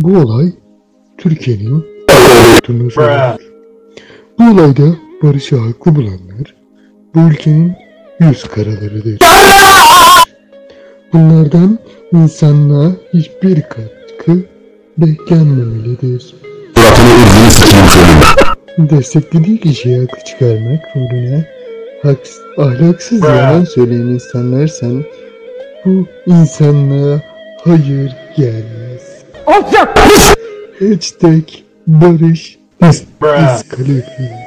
Bu olay Türkiye'nin Bu olayda barışı haklı bulanlar bu ülkenin yüz karalarıdır. Bunlardan insanlığa hiçbir katkı beklenmemelidir. Desteklediği kişiye haklı çıkarmak haks ahlaksız yalan söyleyen insanlarsan bu insanlığa hayır gelmez. Hashtag barış diskalifiye.